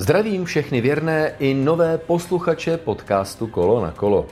Zdravím všechny věrné i nové posluchače podcastu Kolo na kolo.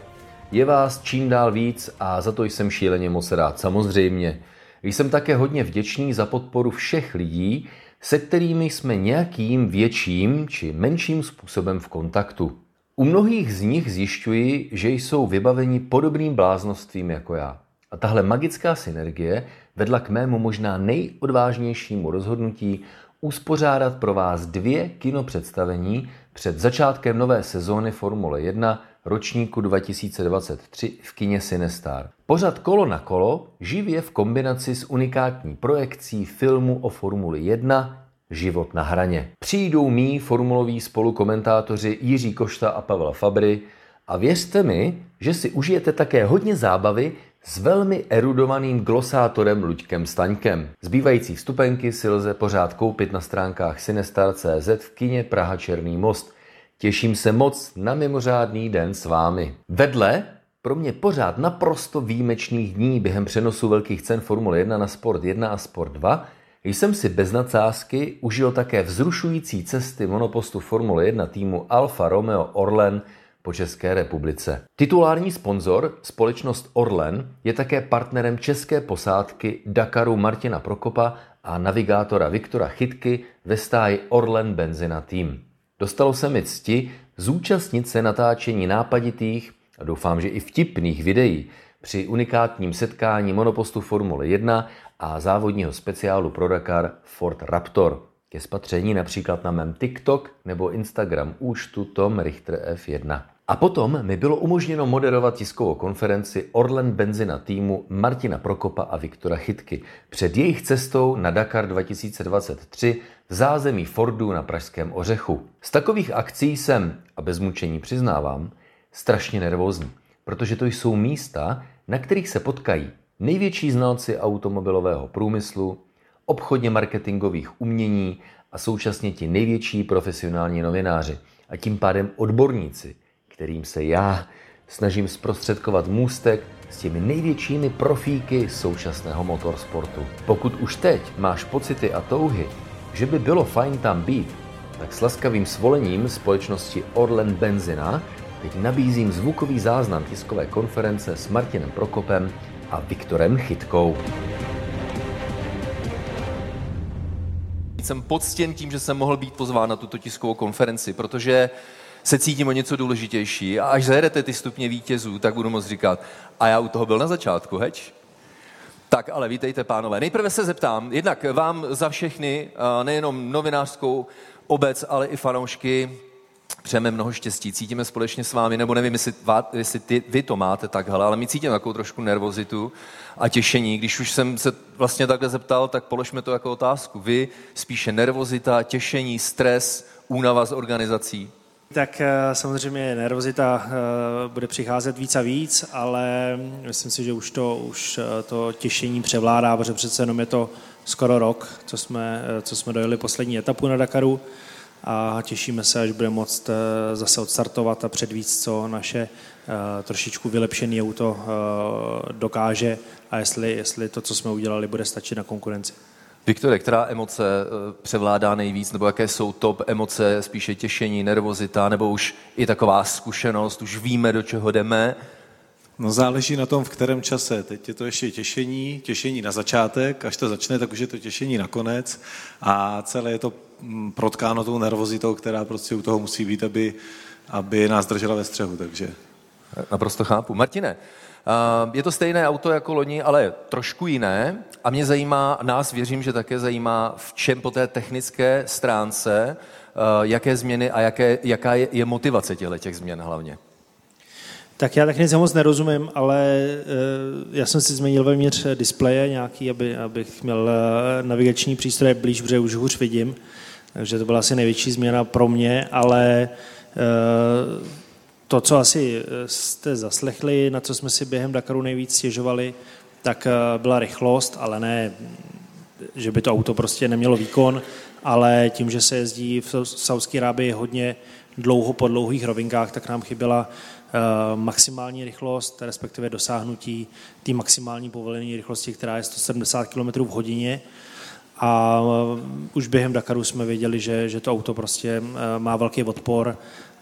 Je vás čím dál víc a za to jsem šíleně moc rád samozřejmě. Jsem také hodně vděčný za podporu všech lidí, se kterými jsme nějakým větším či menším způsobem v kontaktu. U mnohých z nich zjišťuji, že jsou vybaveni podobným bláznostvím jako já. A tahle magická synergie vedla k mému možná nejodvážnějšímu rozhodnutí uspořádat pro vás dvě kinopředstavení před začátkem nové sezóny Formule 1 ročníku 2023 v kině Sinestar. Pořad kolo na kolo živě v kombinaci s unikátní projekcí filmu o Formuli 1 Život na hraně. Přijdou mý formuloví spolukomentátoři Jiří Košta a Pavel Fabry a věřte mi, že si užijete také hodně zábavy s velmi erudovaným glosátorem Luďkem Staňkem. Zbývající vstupenky si lze pořád koupit na stránkách Sinestar.cz v kině Praha Černý most. Těším se moc na mimořádný den s vámi. Vedle pro mě pořád naprosto výjimečných dní během přenosu velkých cen Formule 1 na Sport 1 a Sport 2 jsem si bez nadsázky užil také vzrušující cesty monopostu Formule 1 týmu Alfa Romeo Orlen po České republice. Titulární sponzor, společnost Orlen, je také partnerem české posádky Dakaru Martina Prokopa a navigátora Viktora Chytky ve stáji Orlen Benzina Team. Dostalo se mi cti zúčastnit se natáčení nápaditých a doufám, že i vtipných videí při unikátním setkání monopostu Formule 1 a závodního speciálu pro Dakar Ford Raptor. Ke spatření například na mém TikTok nebo Instagram účtu Tom Richter F1. A potom mi bylo umožněno moderovat tiskovou konferenci Orlen Benzina týmu Martina Prokopa a Viktora Chytky před jejich cestou na Dakar 2023 v zázemí Fordu na Pražském Ořechu. Z takových akcí jsem, a bez mučení přiznávám, strašně nervózní, protože to jsou místa, na kterých se potkají největší znalci automobilového průmyslu, obchodně marketingových umění a současně ti největší profesionální novináři a tím pádem odborníci, kterým se já snažím zprostředkovat můstek s těmi největšími profíky současného motorsportu. Pokud už teď máš pocity a touhy, že by bylo fajn tam být, tak s laskavým svolením společnosti Orlen Benzina teď nabízím zvukový záznam tiskové konference s Martinem Prokopem a Viktorem Chytkou. Jsem poctěn tím, že jsem mohl být pozván na tuto tiskovou konferenci, protože se cítím o něco důležitější a až zajedete ty stupně vítězů, tak budu moct říkat, a já u toho byl na začátku, heč? Tak, ale vítejte, pánové. Nejprve se zeptám, jednak vám za všechny, nejenom novinářskou obec, ale i fanoušky, přejeme mnoho štěstí, cítíme společně s vámi, nebo nevím, jestli, jestli ty, vy to máte takhle, ale my cítíme takovou trošku nervozitu a těšení. Když už jsem se vlastně takhle zeptal, tak položme to jako otázku. Vy spíše nervozita, těšení, stres, únava z organizací? Tak eh, samozřejmě nervozita eh, bude přicházet víc a víc, ale myslím si, že už to, už eh, to těšení převládá, protože přece jenom je to skoro rok, co jsme, co jsme dojeli poslední etapu na Dakaru a těšíme se, až bude moct eh, zase odstartovat a předvíct, co naše eh, trošičku vylepšené auto eh, dokáže a jestli, jestli to, co jsme udělali, bude stačit na konkurenci. Viktore, která emoce převládá nejvíc, nebo jaké jsou top emoce, spíše těšení, nervozita, nebo už i taková zkušenost, už víme, do čeho jdeme? No záleží na tom, v kterém čase. Teď je to ještě těšení, těšení na začátek, až to začne, tak už je to těšení na konec a celé je to protkáno tou nervozitou, která prostě u toho musí být, aby, aby nás držela ve střehu, takže... Naprosto chápu. Martine, je to stejné auto jako loni, ale trošku jiné a mě zajímá, nás věřím, že také zajímá, v čem po té technické stránce, jaké změny a jaké, jaká je, je motivace těchto těch změn hlavně. Tak já technice moc nerozumím, ale já jsem si změnil vevnitř displeje nějaký, aby, abych měl navigační přístroje blíž, protože už hůř vidím. Takže to byla asi největší změna pro mě, ale eh, to, co asi eh, jste zaslechli, na co jsme si během Dakaru nejvíc stěžovali, tak eh, byla rychlost, ale ne, že by to auto prostě nemělo výkon, ale tím, že se jezdí v Saudské Arábii hodně dlouho po dlouhých rovinkách, tak nám chyběla maximální rychlost, respektive dosáhnutí té maximální povolené rychlosti, která je 170 km v hodině a už během Dakaru jsme věděli, že, že to auto prostě má velký odpor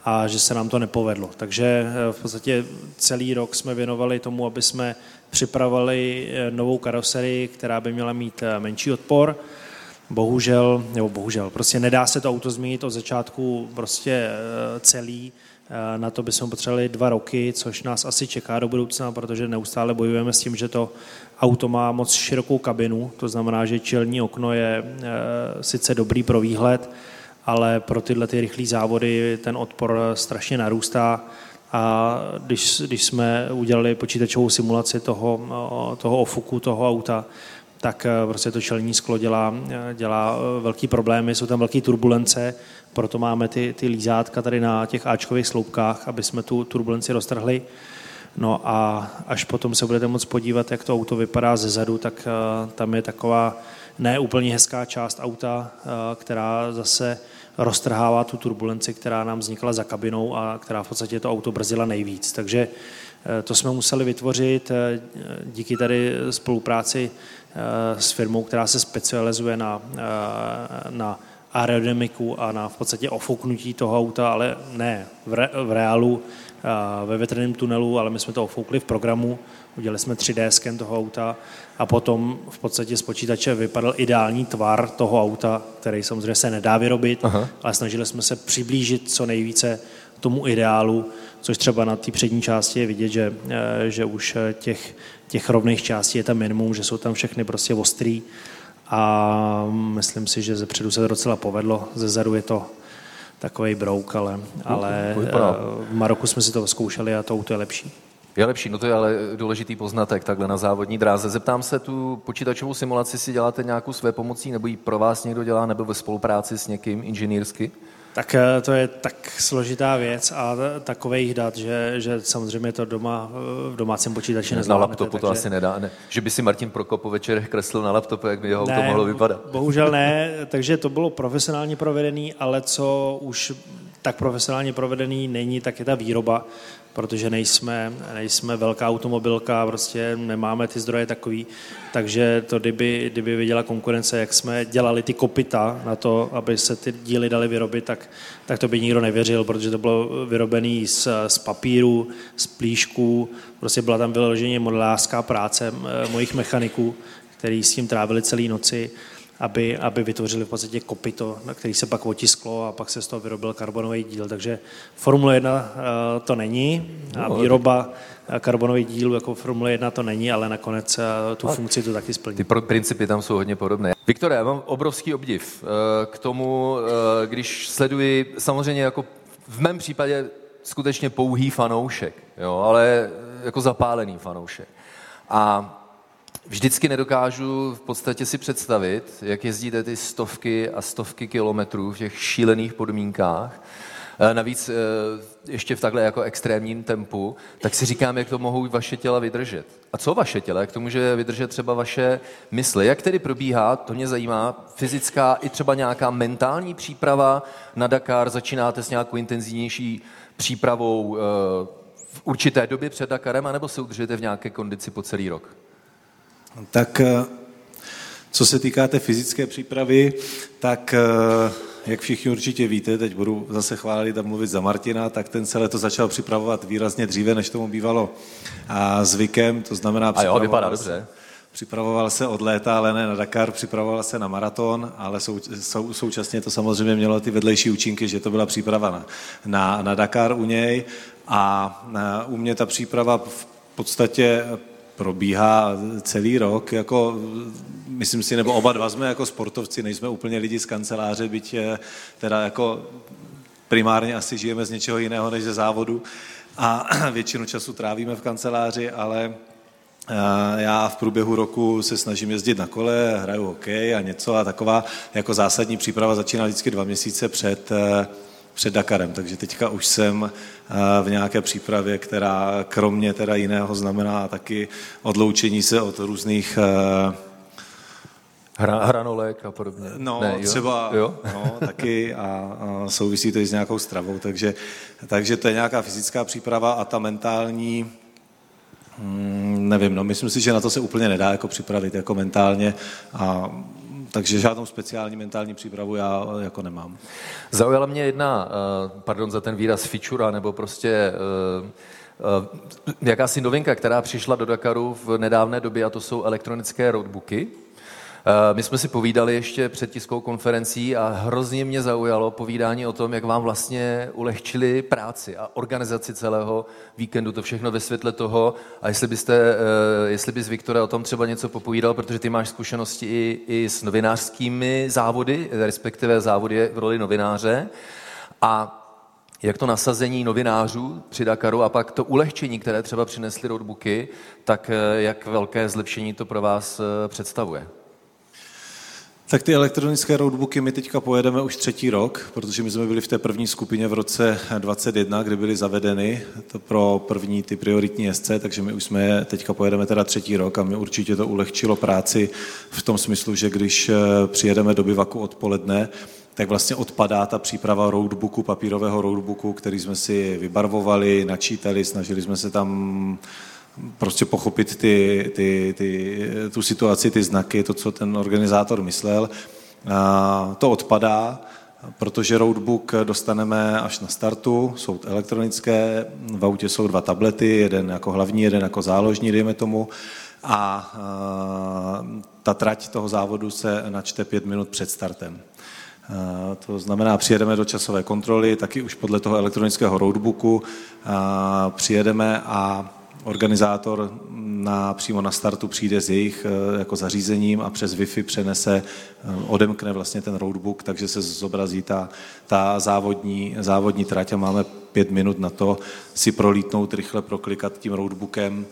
a že se nám to nepovedlo. Takže v podstatě celý rok jsme věnovali tomu, aby jsme připravovali novou karoserii, která by měla mít menší odpor, bohužel, nebo bohužel, prostě nedá se to auto změnit od začátku prostě eh, celý, eh, na to bychom potřebovali dva roky, což nás asi čeká do budoucna, protože neustále bojujeme s tím, že to auto má moc širokou kabinu, to znamená, že čelní okno je eh, sice dobrý pro výhled, ale pro tyhle ty rychlé závody ten odpor strašně narůstá. A když, když jsme udělali počítačovou simulaci toho, toho ofuku toho auta, tak eh, prostě to čelní sklo dělá, eh, dělá eh, velký problémy, jsou tam velké turbulence, proto máme ty, ty lízátka tady na těch Ačkových sloupkách, aby jsme tu turbulenci roztrhli. No a až potom se budete moct podívat, jak to auto vypadá ze zadu, tak tam je taková neúplně hezká část auta, která zase roztrhává tu turbulenci, která nám vznikla za kabinou a která v podstatě to auto brzdila nejvíc. Takže to jsme museli vytvořit díky tady spolupráci s firmou, která se specializuje na, eh, na aerodynamiku a na v podstatě ofouknutí toho auta, ale ne v, re, v reálu, eh, ve větrném tunelu, ale my jsme to ofoukli v programu, udělali jsme 3D sken toho auta a potom v podstatě z počítače vypadal ideální tvar toho auta, který samozřejmě se nedá vyrobit, Aha. ale snažili jsme se přiblížit co nejvíce tomu ideálu, což třeba na té přední části je vidět, že, že už těch těch rovných částí je tam minimum, že jsou tam všechny prostě ostrý a myslím si, že ze předu se to docela povedlo, ze zadu je to takový brouk, ale, ale eh, v Maroku jsme si to zkoušeli a to auto je lepší. Je lepší, no to je ale důležitý poznatek takhle na závodní dráze. Zeptám se, tu počítačovou simulaci si děláte nějakou své pomocí, nebo ji pro vás někdo dělá, nebo ve spolupráci s někým inženýrsky? Tak eh, to je tak složitá věc a takových dat, že, že samozřejmě to doma v domácím počítači nezvládnete. Na laptopu to takže... asi nedá, ne? Že by si Martin Prokop po večerech kreslil na laptopu, jak by jeho ne, auto mohlo vypadat. Bohužel ne, takže to bylo profesionálně provedený, ale co už tak profesionálně provedený není, tak je ta výroba protože nejsme, nejsme velká automobilka, prostě nemáme ty zdroje takový, takže to, kdyby, kdyby viděla konkurence, jak jsme dělali ty kopita na to, aby se ty díly daly vyrobit, tak, tak to by nikdo nevěřil, protože to bylo vyrobené z, z papíru, z plíšků, prostě byla tam vyloženě modelářská práce mojich mechaniků, který s tím trávili celé noci aby, aby vytvořili v podstatě kopito, na který se pak otisklo a pak se z toho vyrobil karbonový díl. Takže Formule 1 eh, to není a no, výroba eh, karbonový díl jako Formule 1 to není, ale nakonec eh, tu funkci to taky splní. Ty principy tam jsou hodně podobné. Viktore, já mám obrovský obdiv k tomu, když sleduji samozřejmě jako v mém případě skutečně pouhý fanoušek, jo, ale jako zapálený fanoušek. A Vždycky nedokážu v podstatě si představit, jak jezdíte ty stovky a stovky kilometrů v těch šílených podmínkách, eh, navíc eh, ještě v takhle jako extrémním tempu, tak si říkám, jak to mohou vaše těla vydržet. A co vaše těla? Jak to může vydržet třeba vaše mysli? Jak tedy probíhá, to mě zajímá, fyzická i třeba nějaká mentální příprava na Dakar? Začínáte s nějakou intenzivnější přípravou eh, v určité době před Dakarem, anebo se udržujete v nějaké kondici po celý rok? Tak eh, co se týká té fyzické přípravy, tak eh, jak všichni určitě víte, teď budu zase chválit a mluvit za Martina, tak ten se to začal připravovat výrazně dříve, než tomu bývalo a zvykem, to znamená... A jo, vypadá dobře. Připravoval se od léta, ale ne na Dakar, připravoval se na maraton, ale sou, sou, současně to samozřejmě mělo ty vedlejší účinky, že to byla příprava na, na, na Dakar u něj a na, u mě ta příprava v podstatě probíhá celý rok, jako myslím si, nebo oba dva jsme jako sportovci, nejsme úplně lidi z kanceláře, byť eh, teda jako primárně asi žijeme z něčeho jiného než ze závodu a většinu času trávíme v kanceláři, ale eh, já v průběhu roku se snažím jezdit na kole, hraju hokej a něco a taková jako zásadní příprava začíná vždycky dva měsíce před, eh, před Dakarem, takže teďka už jsem eh, v nějaké přípravě, která kromě teda jiného znamená taky odloučení se od různých eh, Hra, hranolek a podobně. No, ne, jo? třeba jo? No, taky a, a souvisí to i s nějakou stravou, takže, takže to je nějaká fyzická příprava a ta mentální, hmm, nevím, no, myslím si, že na to se úplně nedá jako připravit jako mentálně a takže žádnou speciální mentální přípravu já jako nemám. Zaujala mě jedna, pardon za ten výraz fičura, nebo prostě jakási novinka, která přišla do Dakaru v nedávné době, a to jsou elektronické roadbooky. Eh, my jsme si povídali ještě před tiskovou konferencí a hrozně mě zaujalo povídání o tom, jak vám vlastně ulehčili práci a organizaci celého víkendu, to všechno ve světle toho. A jestli byste, eh, jestli bys, Viktore, o tom třeba něco popovídal, protože ty máš zkušenosti i, i s novinářskými závody, respektive závody v roli novináře. A jak to nasazení novinářů při Dakaru a pak to ulehčení, které třeba přinesly roadbooky, tak eh, jak velké zlepšení to pro vás představuje? Tak ty elektronické roadbooky my teďka pojedeme už třetí rok, protože my jsme byli v té první skupině v roce 2021, kdy byly zavedeny to pro první ty prioritní jezdce, takže my už jsme teďka pojedeme teda třetí rok a mi určitě to ulehčilo práci v tom smyslu, že když eh, přijedeme do bivaku odpoledne, tak vlastně odpadá ta příprava roadbooku, papírového roadbooku, který jsme si vybarvovali, načítali, snažili jsme se tam prostě pochopit ty, ty, ty, tu situaci, ty znaky, to, co ten organizátor myslel. To odpadá, protože roadbook dostaneme až na startu, jsou elektronické, v autě jsou dva tablety, jeden jako hlavní, jeden jako záložní, dejme tomu, a ta trať toho závodu se načte pět minut před startem. To znamená, přijedeme do časové kontroly, taky už podle toho elektronického roadbooku přijedeme a organizátor na, přímo na startu přijde s jejich eh, jako zařízením a přes Wi-Fi přenese, eh, odemkne vlastně ten roadbook, takže se zobrazí ta, ta závodní, závodní trať a máme pět minut na to si prolítnout, rychle proklikat tím roadbookem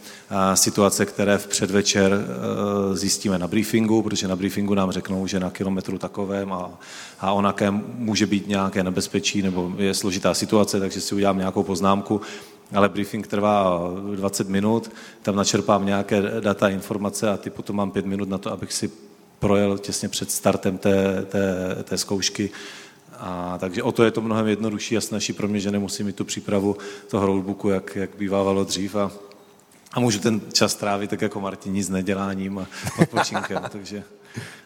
situace, které v předvečer eh, zjistíme na briefingu, protože na briefingu nám řeknou, že na kilometru takovém a, a onakém může být nějaké nebezpečí nebo je složitá situace, takže si udělám nějakou poznámku ale briefing trvá 20 minut, tam načerpám nějaké data, informace a ty potom mám 5 minut na to, abych si projel těsně před startem té, té, té zkoušky. A, takže o to je to mnohem jednodušší a snažší pro mě, že nemusím mít tu přípravu toho roadbooku, jak, jak bývávalo dřív. A, a můžu ten čas trávit tak jako Martin, nic neděláním a odpočinkem. takže,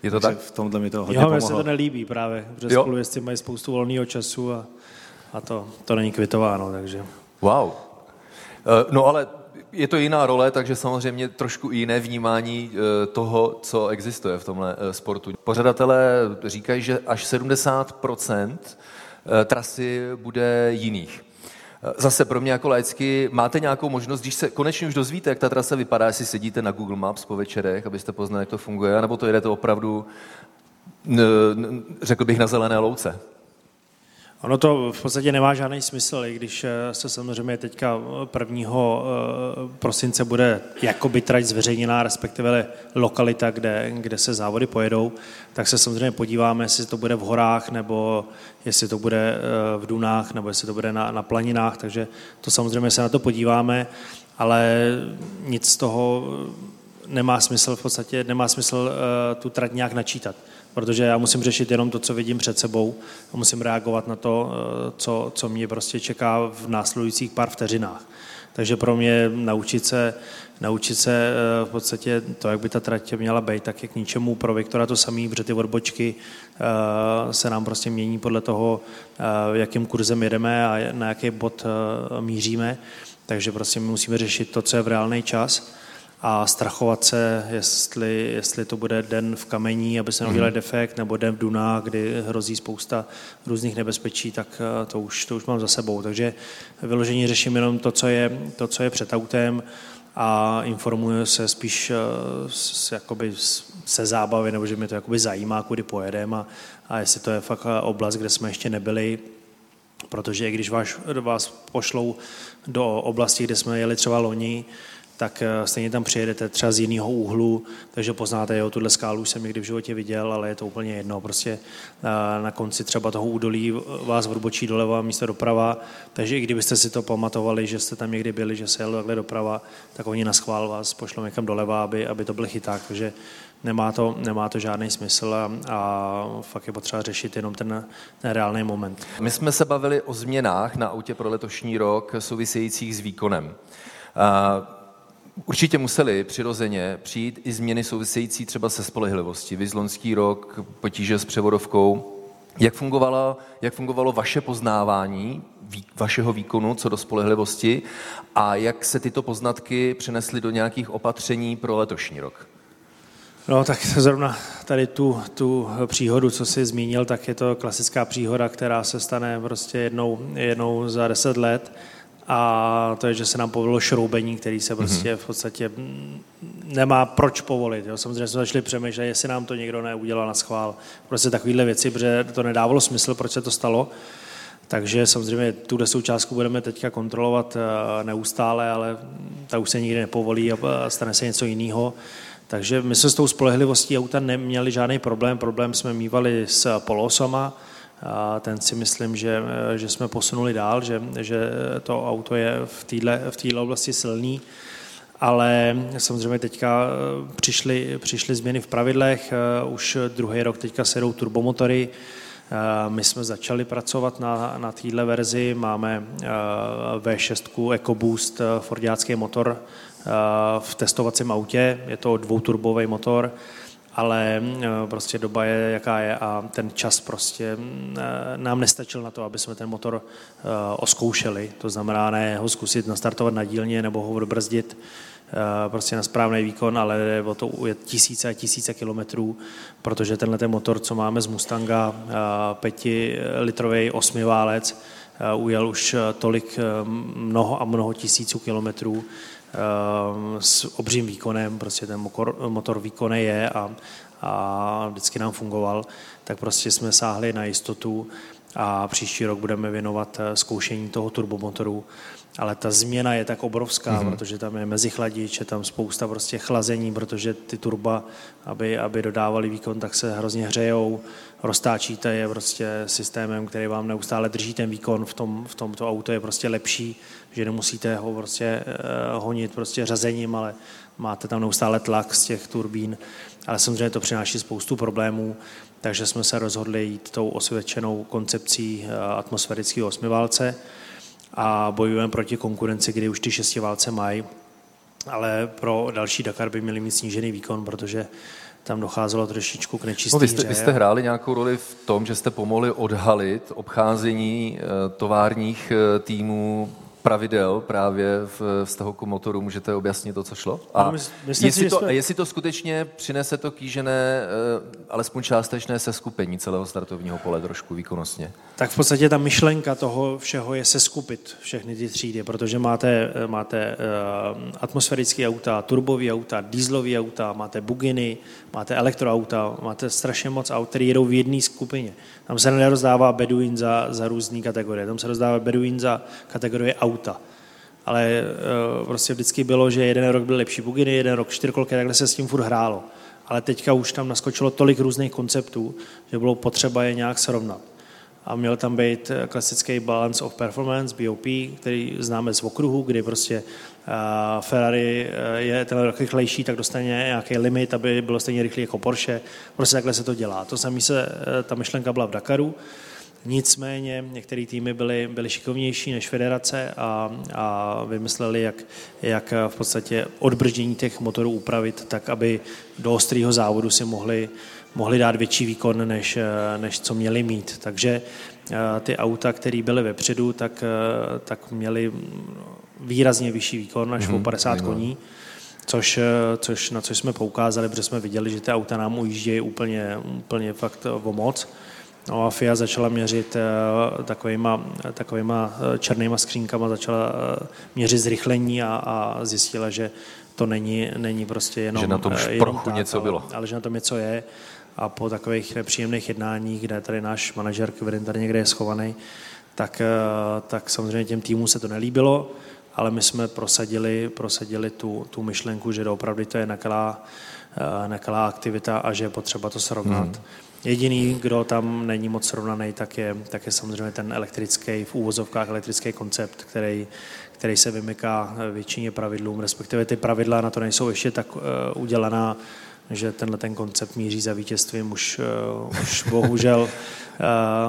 je to tak? v tomhle mi to hodně jo, pomohlo. se to nelíbí právě, protože spolujezdci mají spoustu volného času a, a to, to není kvitováno, takže... Wow, no ale je to jiná role, takže samozřejmě trošku jiné vnímání eh, toho, co existuje v tomhle eh, sportu. Pořadatelé říkají, že až 70% trasy bude jiných. Zase pro mě jako laicky, máte nějakou možnost, když se konečně už dozvíte, jak ta trasa vypadá, jestli sedíte na Google Maps po večerech, abyste poznali, jak to funguje, nebo to jedete opravdu, řekl bych, na zelené louce? Ono to v podstatě nemá žádný smysl, i když eh, se samozřejmě teďka 1. Eh, prosince bude jakoby trať zveřejněná, respektive lokalita, kde, kde se závody pojedou, tak se samozřejmě podíváme, jestli to bude v horách, nebo jestli to bude eh, v dunách, nebo jestli to bude na, na planinách, takže to samozřejmě se na to podíváme, ale nic z toho nemá smysl v podstatě, nemá smysl tu trať nějak načítat protože já musím řešit jenom to, co vidím před sebou a musím reagovat na to, eh, co, co mě prostě čeká v následujících pár vteřinách. Takže pro mě naučit se, naučit se eh, v podstatě to, jak by ta trať měla být, tak je k ničemu pro Viktora to samý, protože ty odbočky eh, se nám prostě mění podle toho, jakým kurzem jedeme a na jaký bod míříme. Takže prostě my musíme řešit to, co je v reálný čas a strachovat se, jestli, jestli to bude den v kamení, aby se neudělal mhm. defekt, nebo den v Dunách, kdy hrozí spousta různých nebezpečí, tak eh, to už, to už mám za sebou. Takže vyložení řeším jenom to, co je, to, co je před autem a informuji se spíš eh, s, jakoby se zábavy, nebo že mě to jakoby zajímá, kudy pojedeme a, a jestli to je fakt eh, oblast, kde jsme ještě nebyli, protože když vás, vás pošlou do oblasti, kde jsme jeli třeba loni, tak eh, stejně tam přijedete třeba z jiného úhlu, takže poznáte, jo, tuhle skálu už jsem někdy v životě viděl, ale je to úplně jedno. Prostě eh, na konci třeba toho údolí vás odbočí doleva místo doprava, takže i kdybyste si to pamatovali, že jste tam někdy byli, že se jel takhle doprava, tak oni na schvál vás pošlou někam doleva, aby, aby to byl chyták, takže nemá to, nemá to žádný smysl a, a fakt je potřeba řešit jenom ten, ten reálný moment. My jsme se bavili o změnách na autě pro letošní rok souvisejících s výkonem. Určitě museli přirozeně přijít i změny související třeba se spolehlivostí. Vyzlonský rok, potíže s převodovkou. Jak fungovalo, jak fungovalo vaše poznávání vašeho výkonu co do spolehlivosti a jak se tyto poznatky přenesly do nějakých opatření pro letošní rok? No tak zrovna tady tu, tu příhodu, co jsi zmínil, tak je to klasická příhoda, která se stane prostě jednou, jednou za deset let a to je, že se nám povolilo šroubení, který se prostě v podstatě nemá proč povolit. Jo. Samozřejmě jsme začali přemýšlet, jestli nám to někdo neudělal na schvál. Prostě takovéhle věci, protože to nedávalo smysl, proč se to stalo. Takže samozřejmě tuhle součástku budeme teďka kontrolovat eh, neustále, ale ta už se nikdy nepovolí a stane se něco jiného. Takže my jsme s tou spolehlivostí auta neměli žádný problém. Problém jsme mývali s polosama, a ten si myslím, že, že jsme posunuli dál, že, že to auto je v této v této oblasti silný, ale samozřejmě teďka přišly, přišly změny v pravidlech, už druhý rok teďka sedou turbomotory, my jsme začali pracovat na, na této verzi, máme V6 EcoBoost, fordiácký motor v testovacím autě, je to dvouturbový motor, ale eh, prostě doba je, jaká je a ten čas prostě eh, nám nestačil na to, aby jsme ten motor eh, oskoušeli. To znamená ne ho zkusit nastartovat na dílně nebo ho odbrzdit prostě na správný výkon, ale o to je tisíce a tisíce kilometrů, protože tenhle ten motor, co máme z Mustanga, pětilitrový osmiválec, ujel už tolik mnoho a mnoho tisíců kilometrů, s obřím výkonem, prostě ten motor, motor výkonný je a, a vždycky nám fungoval, tak prostě jsme sáhli na jistotu a příští rok budeme věnovat eh, zkoušení toho turbomotoru ale ta změna je tak obrovská, mm-hmm. protože tam je mezichladič, je tam spousta prostě chlazení, protože ty turba, aby, aby dodávali výkon, tak se hrozně hřejou, roztáčíte je prostě systémem, který vám neustále drží ten výkon v tom, v tom to auto je prostě lepší, že nemusíte ho prostě uh, honit prostě řazením, ale máte tam neustále tlak z těch turbín, ale samozřejmě to přináší spoustu problémů, takže jsme se rozhodli jít tou osvědčenou koncepcí uh, atmosférického osmiválce, a bojujeme proti konkurenci, kdy už ty šestiválce mají, ale pro další Dakar by měli mít snížený výkon, protože tam docházelo trošičku k nečistý no, vy, jste, vy jste hráli nějakou roli v tom, že jste pomohli odhalit obcházení eh, továrních eh, týmů pravidel právě v vztahu k motoru. Můžete objasnit to, co šlo? A no, myslím jestli, si, to, jsme... jestli to skutečně přinese to kýžené, eh, alespoň částečné seskupení celého startovního pole trošku výkonnostně? Tak v podstatě ta myšlenka toho všeho je seskupit všechny ty třídy, protože máte, máte atmosférické auta, turbové auta, dýzlové auta, máte buginy, máte elektroauta, máte strašně moc aut, které jedou v jedné skupině. Tam se nerozdává Beduin za, za různé kategorie, tam se rozdává Beduin za kategorie auta. Ale uh, prostě vždycky bylo, že jeden rok byl lepší buginy, jeden rok čtyřkolky, takhle se s tím furt hrálo. Ale teďka už tam naskočilo tolik různých konceptů, že bylo potřeba je nějak srovnat. A měl tam být eh, klasický balance of performance, BOP, který známe z okruhu, kdy prostě Ferrari eh, je ten rok rychlejší, tak dostane nějaký limit, aby bylo stejně rychlý jako Porsche. Prostě takhle se to dělá. To samé se, eh, ta myšlenka byla v Dakaru. Nicméně některé týmy byly, byly šikovnější než federace a, a vymysleli, jak, jak v podstatě odbrždění těch motorů upravit tak, aby do ostrého závodu si mohli, mohli dát větší výkon, než, eh, než co měli mít. Takže ty auta, které byly vepředu, tak, tak měly výrazně vyšší výkon, až mm-hmm, o 50 koní, což, což, na což jsme poukázali, protože jsme viděli, že ty auta nám ujíždějí úplně, úplně fakt o moc. No a FIA začala měřit takovýma, takovýma eh, černýma skřínkama, začala měřit zrychlení a, a zjistila, že to není, není prostě jenom... Že na tom šprochu něco bylo. Ale, ale že na tom něco je. A po takových nepříjemných jednáních, kde tady náš manažer Kvirin tady někde je schovaný, tak, uh, tak samozřejmě těm týmům se to nelíbilo ale my jsme prosadili, prosadili tu, tu myšlenku, že opravdu to je nekalá, eh, nekalá aktivita a že je potřeba to srovnat. Hmm. Jediný, kdo tam není moc srovnaný, tak je, tak je samozřejmě ten elektrický, v úvozovkách elektrický koncept, který, který se vymyká většině pravidlům, respektive ty pravidla na to nejsou ještě tak uh, udělaná, že tenhle ten koncept míří za vítězstvím už, uh, už bohužel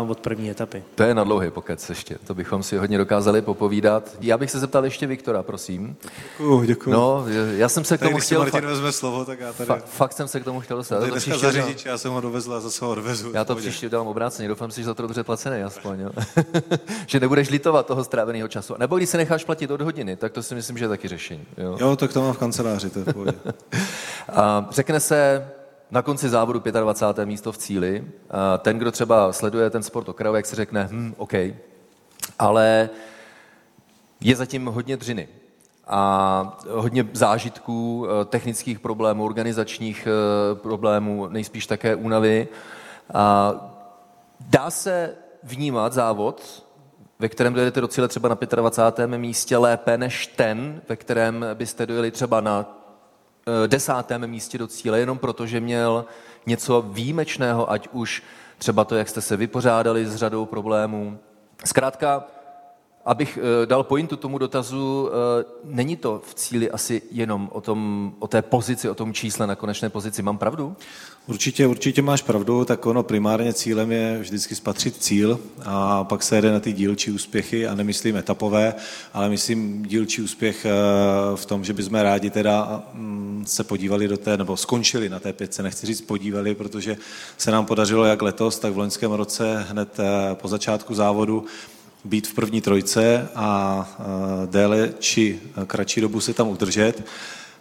uh, od první etapy. To je na dlouhý pokec ještě, to bychom si hodně dokázali popovídat. Já bych se zeptal ještě Viktora, prosím. Děkuju, děkuju. No, já jsem se k tomu když chtěl... Martin vezme slovo, tak já tady... Fa- fakt jsem se k tomu chtěl dostat. Tady To dneska příště za udělám- řidič, já jsem ho dovezl a zase ho odvezu. Já to příště udělám obráceně, doufám si, že za to dobře placený aspoň, jo? že nebudeš litovat toho stráveného času. Nebo když se necháš platit od hodiny, tak to si myslím, že je taky řešení. Jo? Jo, tak to mám v kanceláři, to je v pohodě. A řekne se na konci závodu 25. místo v cíli. Ten, kdo třeba sleduje ten sport okrajový, jak se řekne, hm, OK, ale je zatím hodně dřiny a hodně zážitků, eh, technických problémů, organizačních eh, problémů, nejspíš také únavy. A dá se vnímat závod, ve kterém dojedete do cíle třeba na 25. místě lépe než ten, ve kterém byste dojeli třeba na desátém místě do cíle, jenom proto, že měl něco výjimečného, ať už třeba to, jak jste se vypořádali s řadou problémů. Zkrátka, abych eh, dal pointu tomu dotazu, eh, není to v cíli asi jenom o, tom, o té pozici, o tom čísle na konečné pozici. Mám pravdu? Určitě, určitě máš pravdu, tak ono primárně cílem je vždycky spatřit cíl a pak se jede na ty dílčí úspěchy a nemyslím etapové, ale myslím dílčí úspěch eh, v tom, že bychom rádi teda mm, se podívali do té, nebo skončili na té pětce, nechci říct podívali, protože se nám podařilo jak letos, tak v loňském roce hned po začátku závodu být v první trojce a eh, déle či kratší dobu se tam udržet.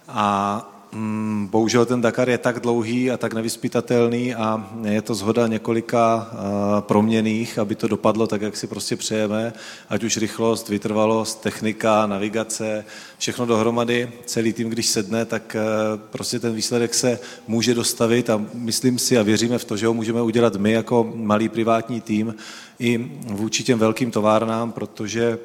A mm, bohužel ten Dakar je tak dlouhý a tak nevyspytatelný a je to zhoda několika uh, proměných, aby to dopadlo tak, jak si prostě přejeme, ať už rychlost, vytrvalost, technika, navigace, všechno dohromady, celý tým, když sedne, tak uh, prostě ten výsledek se může dostavit a myslím si a věříme v to, že ho můžeme udělat my jako malý privátní tým i vůči těm velkým továrnám, protože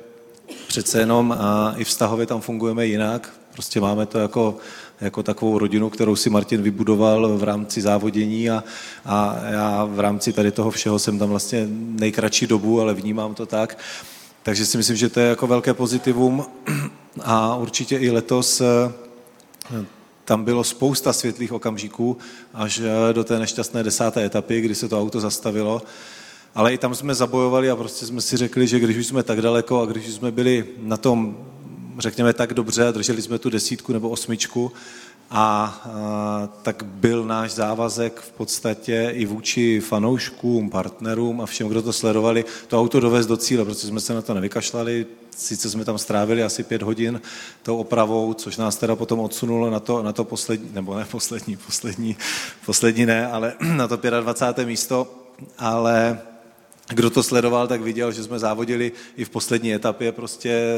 přece jenom a i vztahově tam fungujeme jinak. Prostě máme to jako, jako takovou rodinu, kterou si Martin vybudoval v rámci závodění a, a já v rámci tady toho všeho jsem tam vlastně nejkratší dobu, ale vnímám to tak. Takže si myslím, že to je jako velké pozitivum a určitě i letos eh, tam bylo spousta světlých okamžiků až eh, do té nešťastné desáté etapy, kdy se to auto zastavilo. Ale i tam jsme zabojovali a prostě jsme si řekli, že když už jsme tak daleko a když už jsme byli na tom, řekněme, tak dobře, drželi jsme tu desítku nebo osmičku, a, a tak byl náš závazek v podstatě i vůči fanouškům, partnerům a všem, kdo to sledovali, to auto dovést do cíle, protože jsme se na to nevykašlali, sice jsme tam strávili asi pět hodin tou opravou, což nás teda potom odsunulo na to, na to poslední, nebo ne poslední, poslední, poslední ne, ale na to 25. místo, ale kdo to sledoval, tak viděl, že jsme závodili i v poslední etapě prostě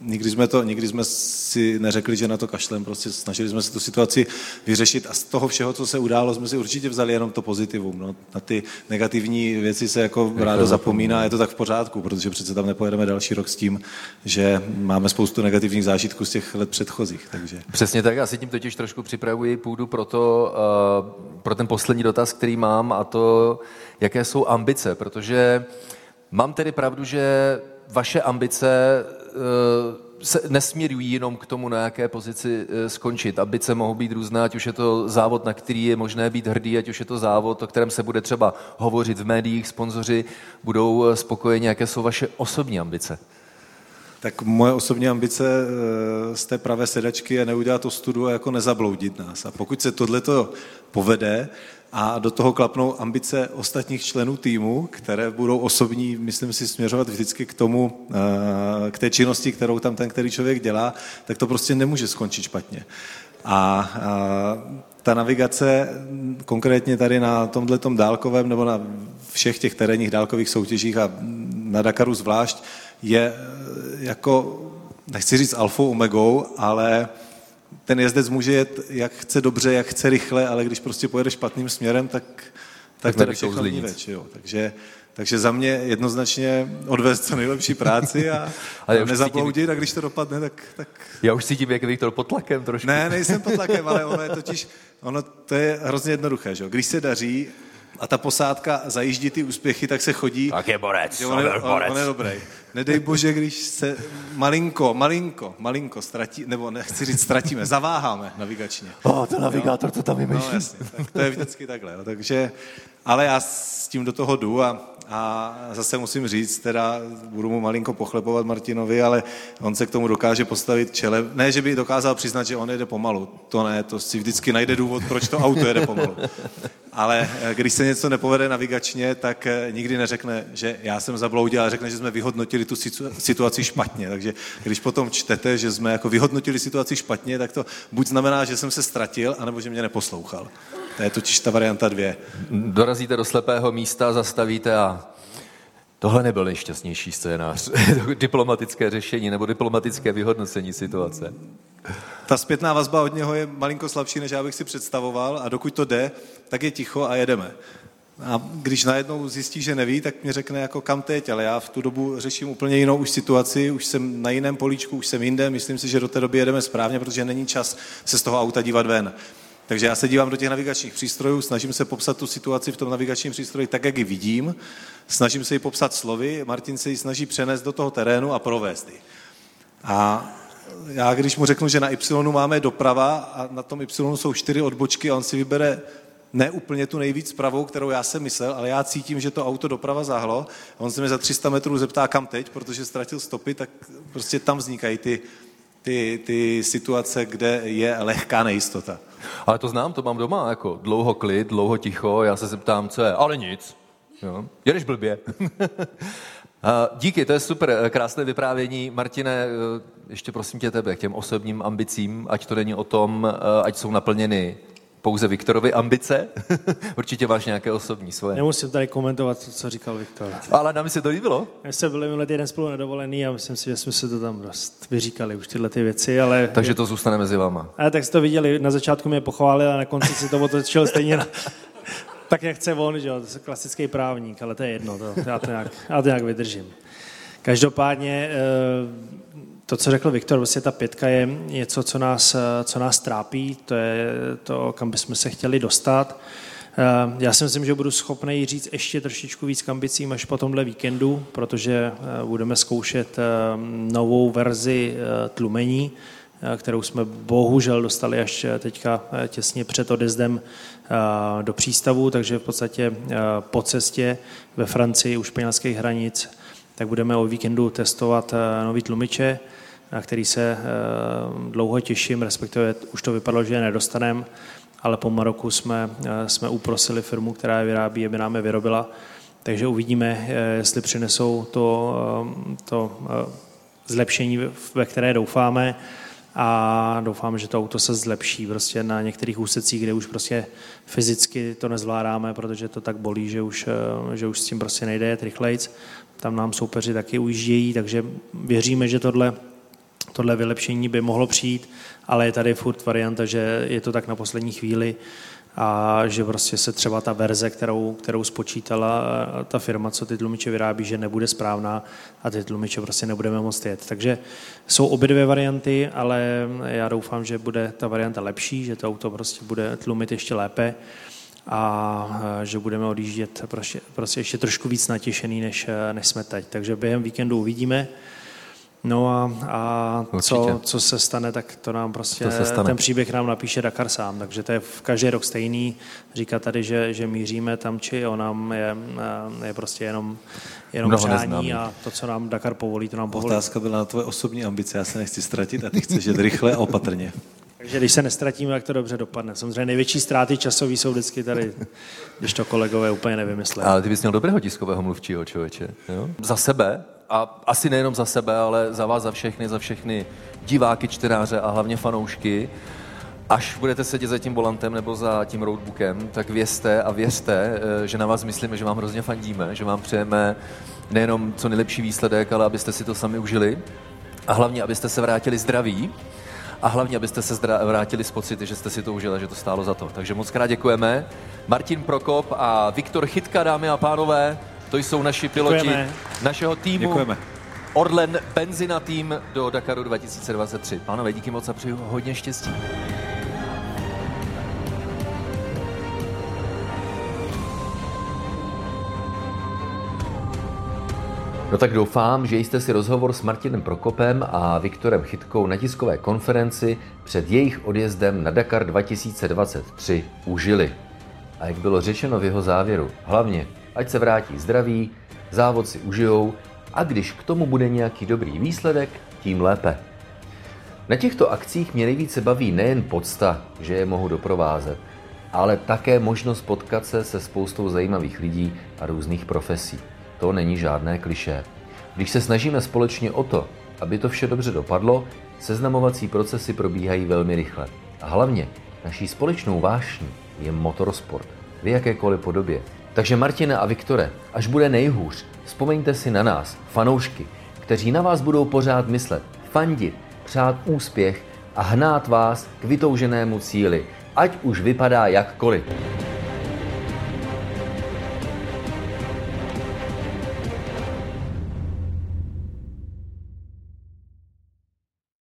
Nikdy jsme, to, nikdy jsme si neřekli, že na to kašlem, prostě snažili jsme se tu situaci vyřešit a z toho všeho, co se událo, jsme si určitě vzali jenom to pozitivum. No. Na ty negativní věci se jako rádo zapomíná a je to tak v pořádku, protože přece tam nepojedeme další rok s tím, že máme spoustu negativních zážitků z těch let předchozích. Takže. Přesně tak, já si tím totiž trošku připravuji půdu pro, to, uh, pro ten poslední dotaz, který mám a to, jaké jsou ambice, protože mám tedy pravdu, že vaše ambice se nesměrují jenom k tomu, na jaké pozici uh, skončit. Ambice mohou být různé, ať už je to závod, na který je možné být hrdý, ať už je to závod, o kterém se bude třeba hovořit v médiích, sponzoři budou uh, spokojeni. Jaké jsou vaše osobní ambice? Tak moje osobní ambice eh, z té pravé sedačky je neudělat to studu a jako nezabloudit nás. A pokud se tohleto povede a do toho klapnou ambice ostatních členů týmu, které budou osobní, myslím si, směřovat vždycky k tomu, eh, k té činnosti, kterou tam ten který člověk dělá, tak to prostě nemůže skončit špatně. A, a ta navigace konkrétně tady na tomhle dálkovém nebo na všech těch terénních dálkových soutěžích a na Dakaru zvlášť je eh, jako, nechci říct alfou omegou, ale ten jezdec může jet, jak chce dobře, jak chce rychle, ale když prostě pojede špatným směrem, tak, tak to všechno več, jo. Takže, takže za mě jednoznačně odvést co nejlepší práci a, a nezaploudit a když to dopadne, tak, tak... Já už cítím, jak Viktor pod tlakem trošku. Ne, nejsem pod tlakem, ale ono je totiž, ono to je hrozně jednoduché, že? Když se daří a ta posádka zajíždí ty úspěchy, tak se chodí. Tak je borec, on, je, on, on je dobrý. Nedej bože, když se malinko, malinko, malinko ztratí, nebo nechci říct ztratíme, zaváháme navigačně. O, oh, to navigátor to tam vymýšlí. No, jasně, tak to je vždycky takhle. No, takže Ale já s tím do toho jdu a a zase musím říct, teda budu mu malinko pochlebovat Martinovi, ale on se k tomu dokáže postavit čele. Ne, že by dokázal přiznat, že on jede pomalu. To ne, to si vždycky najde důvod, proč to auto jede pomalu. Ale eh, když se něco nepovede navigačně, tak eh, nikdy neřekne, že já jsem zabloudil, ale řekne, že jsme vyhodnotili tu situaci špatně. Takže když potom čtete, že jsme jako vyhodnotili situaci špatně, tak to buď znamená, že jsem se ztratil, anebo že mě neposlouchal. To je totiž ta varianta dvě. Dorazíte do slepého místa, zastavíte a tohle nebyl nejšťastnější scénář. Diplomatické řešení nebo diplomatické vyhodnocení situace. Ta zpětná vazba od něho je malinko slabší, než já bych si představoval a dokud to jde, tak je ticho a jedeme. A když najednou zjistí, že neví, tak mě řekne jako kam teď, ale já v tu dobu řeším úplně jinou už situaci, už jsem na jiném políčku, už jsem jinde, myslím si, že do té doby jedeme správně, protože není čas se z toho auta dívat ven. Takže já se dívám do těch navigačních přístrojů, snažím se popsat tu situaci v tom navigačním přístroji tak, jak ji vidím, snažím se ji popsat slovy, Martin se ji snaží přenést do toho terénu a provést ji. A já když mu řeknu, že na Y máme doprava a na tom Y jsou čtyři odbočky a on si vybere ne úplně tu nejvíc pravou, kterou já jsem myslel, ale já cítím, že to auto doprava zahlo. On se mi za 300 metrů zeptá, kam teď, protože ztratil stopy, tak prostě tam vznikají ty, ty, ty situace, kde je lehká nejistota. Ale to znám, to mám doma, jako dlouho klid, dlouho ticho, já se zeptám, co je, ale nic. Jo. Jedeš blbě. Díky, to je super, krásné vyprávění. Martine, eh, ještě prosím tě tebe k těm osobním ambicím, ať to není o tom, eh, ať jsou naplněny pouze Viktorovi ambice. Určitě máš nějaké osobní svoje. Nemusím tady komentovat to, co říkal Viktor. Ale nám se to líbilo. My jsme byli minulý týden spolu nedovolený a myslím si, že jsme se to tam dost vyříkali už tyhle ty věci, ale... Takže to zůstane mezi váma. A tak jste to viděli, na začátku mě pochválil a na konci si to otočil stejně na, tak, jak chce on, že jo, to je klasický právník, ale to je jedno, to, já, to nějak, já to nějak vydržím. Každopádně eh, to, co řekl Viktor, vlastně ta pětka je něco, co nás, co nás trápí, to je to, kam bychom se chtěli dostat. Eh, já si myslím, že budu schopný říct ještě trošičku víc k ambicím až po tomhle víkendu, protože eh, budeme zkoušet eh, novou verzi tlumení, kterou jsme bohužel dostali až teďka těsně před odjezdem do přístavu, takže v podstatě po cestě ve Francii u španělských hranic tak budeme o víkendu testovat nový tlumiče na který se eh, dlouho těším, respektive už to vypadalo, že je nedostanem, ale po Maroku jsme, eh, jsme uprosili firmu, která je vyrábí, aby nám je vyrobila. Takže uvidíme, eh, jestli přinesou to, to zlepšení, ve které doufáme a doufám, že to auto se zlepší prostě na některých úsecích, kde už prostě fyzicky to nezvládáme, protože to tak bolí, že už, že už s tím prostě nejde jet rychlejc. Tam nám soupeři taky ujíždějí, takže věříme, že tohle tohle vylepšení by mohlo přijít, ale je tady furt varianta, že je to tak na poslední chvíli a že prostě se třeba ta verze, kterou, kterou spočítala ta firma, co ty tlumiče vyrábí, že nebude správná a ty tlumiče prostě nebudeme moct jet. Takže jsou obě dvě varianty, ale já doufám, že bude ta varianta lepší, že to auto prostě bude tlumit ještě lépe a že budeme odjíždět prostě, prostě ještě trošku víc natěšený, než, než jsme teď. Takže během víkendu uvidíme. No a, a co, co se stane, tak to nám prostě, to se stane. ten příběh nám napíše Dakar sám, takže to je v každý rok stejný. Říká tady, že, že míříme tam, či on nám je, je prostě jenom, jenom přání a to, co nám Dakar povolí, to nám povolí. Otázka byla na tvoje osobní ambice, já se nechci ztratit a ty chceš jet rychle a opatrně. Takže když se nestratíme, tak to dobře dopadne. Samozřejmě největší ztráty časový jsou vždycky tady, když to kolegové úplně nevymysleli. Ale ty bys měl dobrého tiskového mluvčího člověče. Jo? Za sebe a asi nejenom za sebe, ale za vás, za všechny, za všechny diváky, čtenáře a hlavně fanoušky, až budete sedět za tím volantem nebo za tím roadbookem, tak vězte a věřte, eh, že na vás myslíme, že vám hrozně fandíme, že vám přejeme nejenom co nejlepší výsledek, ale abyste si to sami užili a hlavně, abyste se vrátili zdraví a hlavně, abyste se vrátili s pocity, že jste si to užili, že to stálo za to. Takže moc krát děkujeme. Martin Prokop a Viktor Chytka, dámy a pánové, to jsou naši piloti Děkujeme. našeho týmu. Děkujeme. Orlen Benzina tým do Dakaru 2023. Pánové, díky moc a přeju hodně štěstí. No tak doufám, že jste si rozhovor s Martinem Prokopem a Viktorem Chytkou na tiskové konferenci před jejich odjezdem na Dakar 2023 užili. A jak bylo řečeno v jeho závěru, hlavně, ať se vrátí zdraví, závod si užijou a když k tomu bude nějaký dobrý výsledek, tím lépe. Na těchto akcích mě nejvíce baví nejen podsta, že je mohu doprovázet, ale také možnost potkat se se spoustou zajímavých lidí a různých profesí. To není žádné kliše. Když se snažíme společně o to, aby to vše dobře dopadlo, seznamovací procesy probíhají velmi rychle. A hlavně naší společnou vášní je motorsport v jakékoliv podobě. Takže Martina a Viktore, až bude nejhůř, vzpomeňte si na nás, fanoušky, kteří na vás budou pořád myslet, fandit, přát úspěch a hnát vás k vytouženému cíli, ať už vypadá jakkoliv.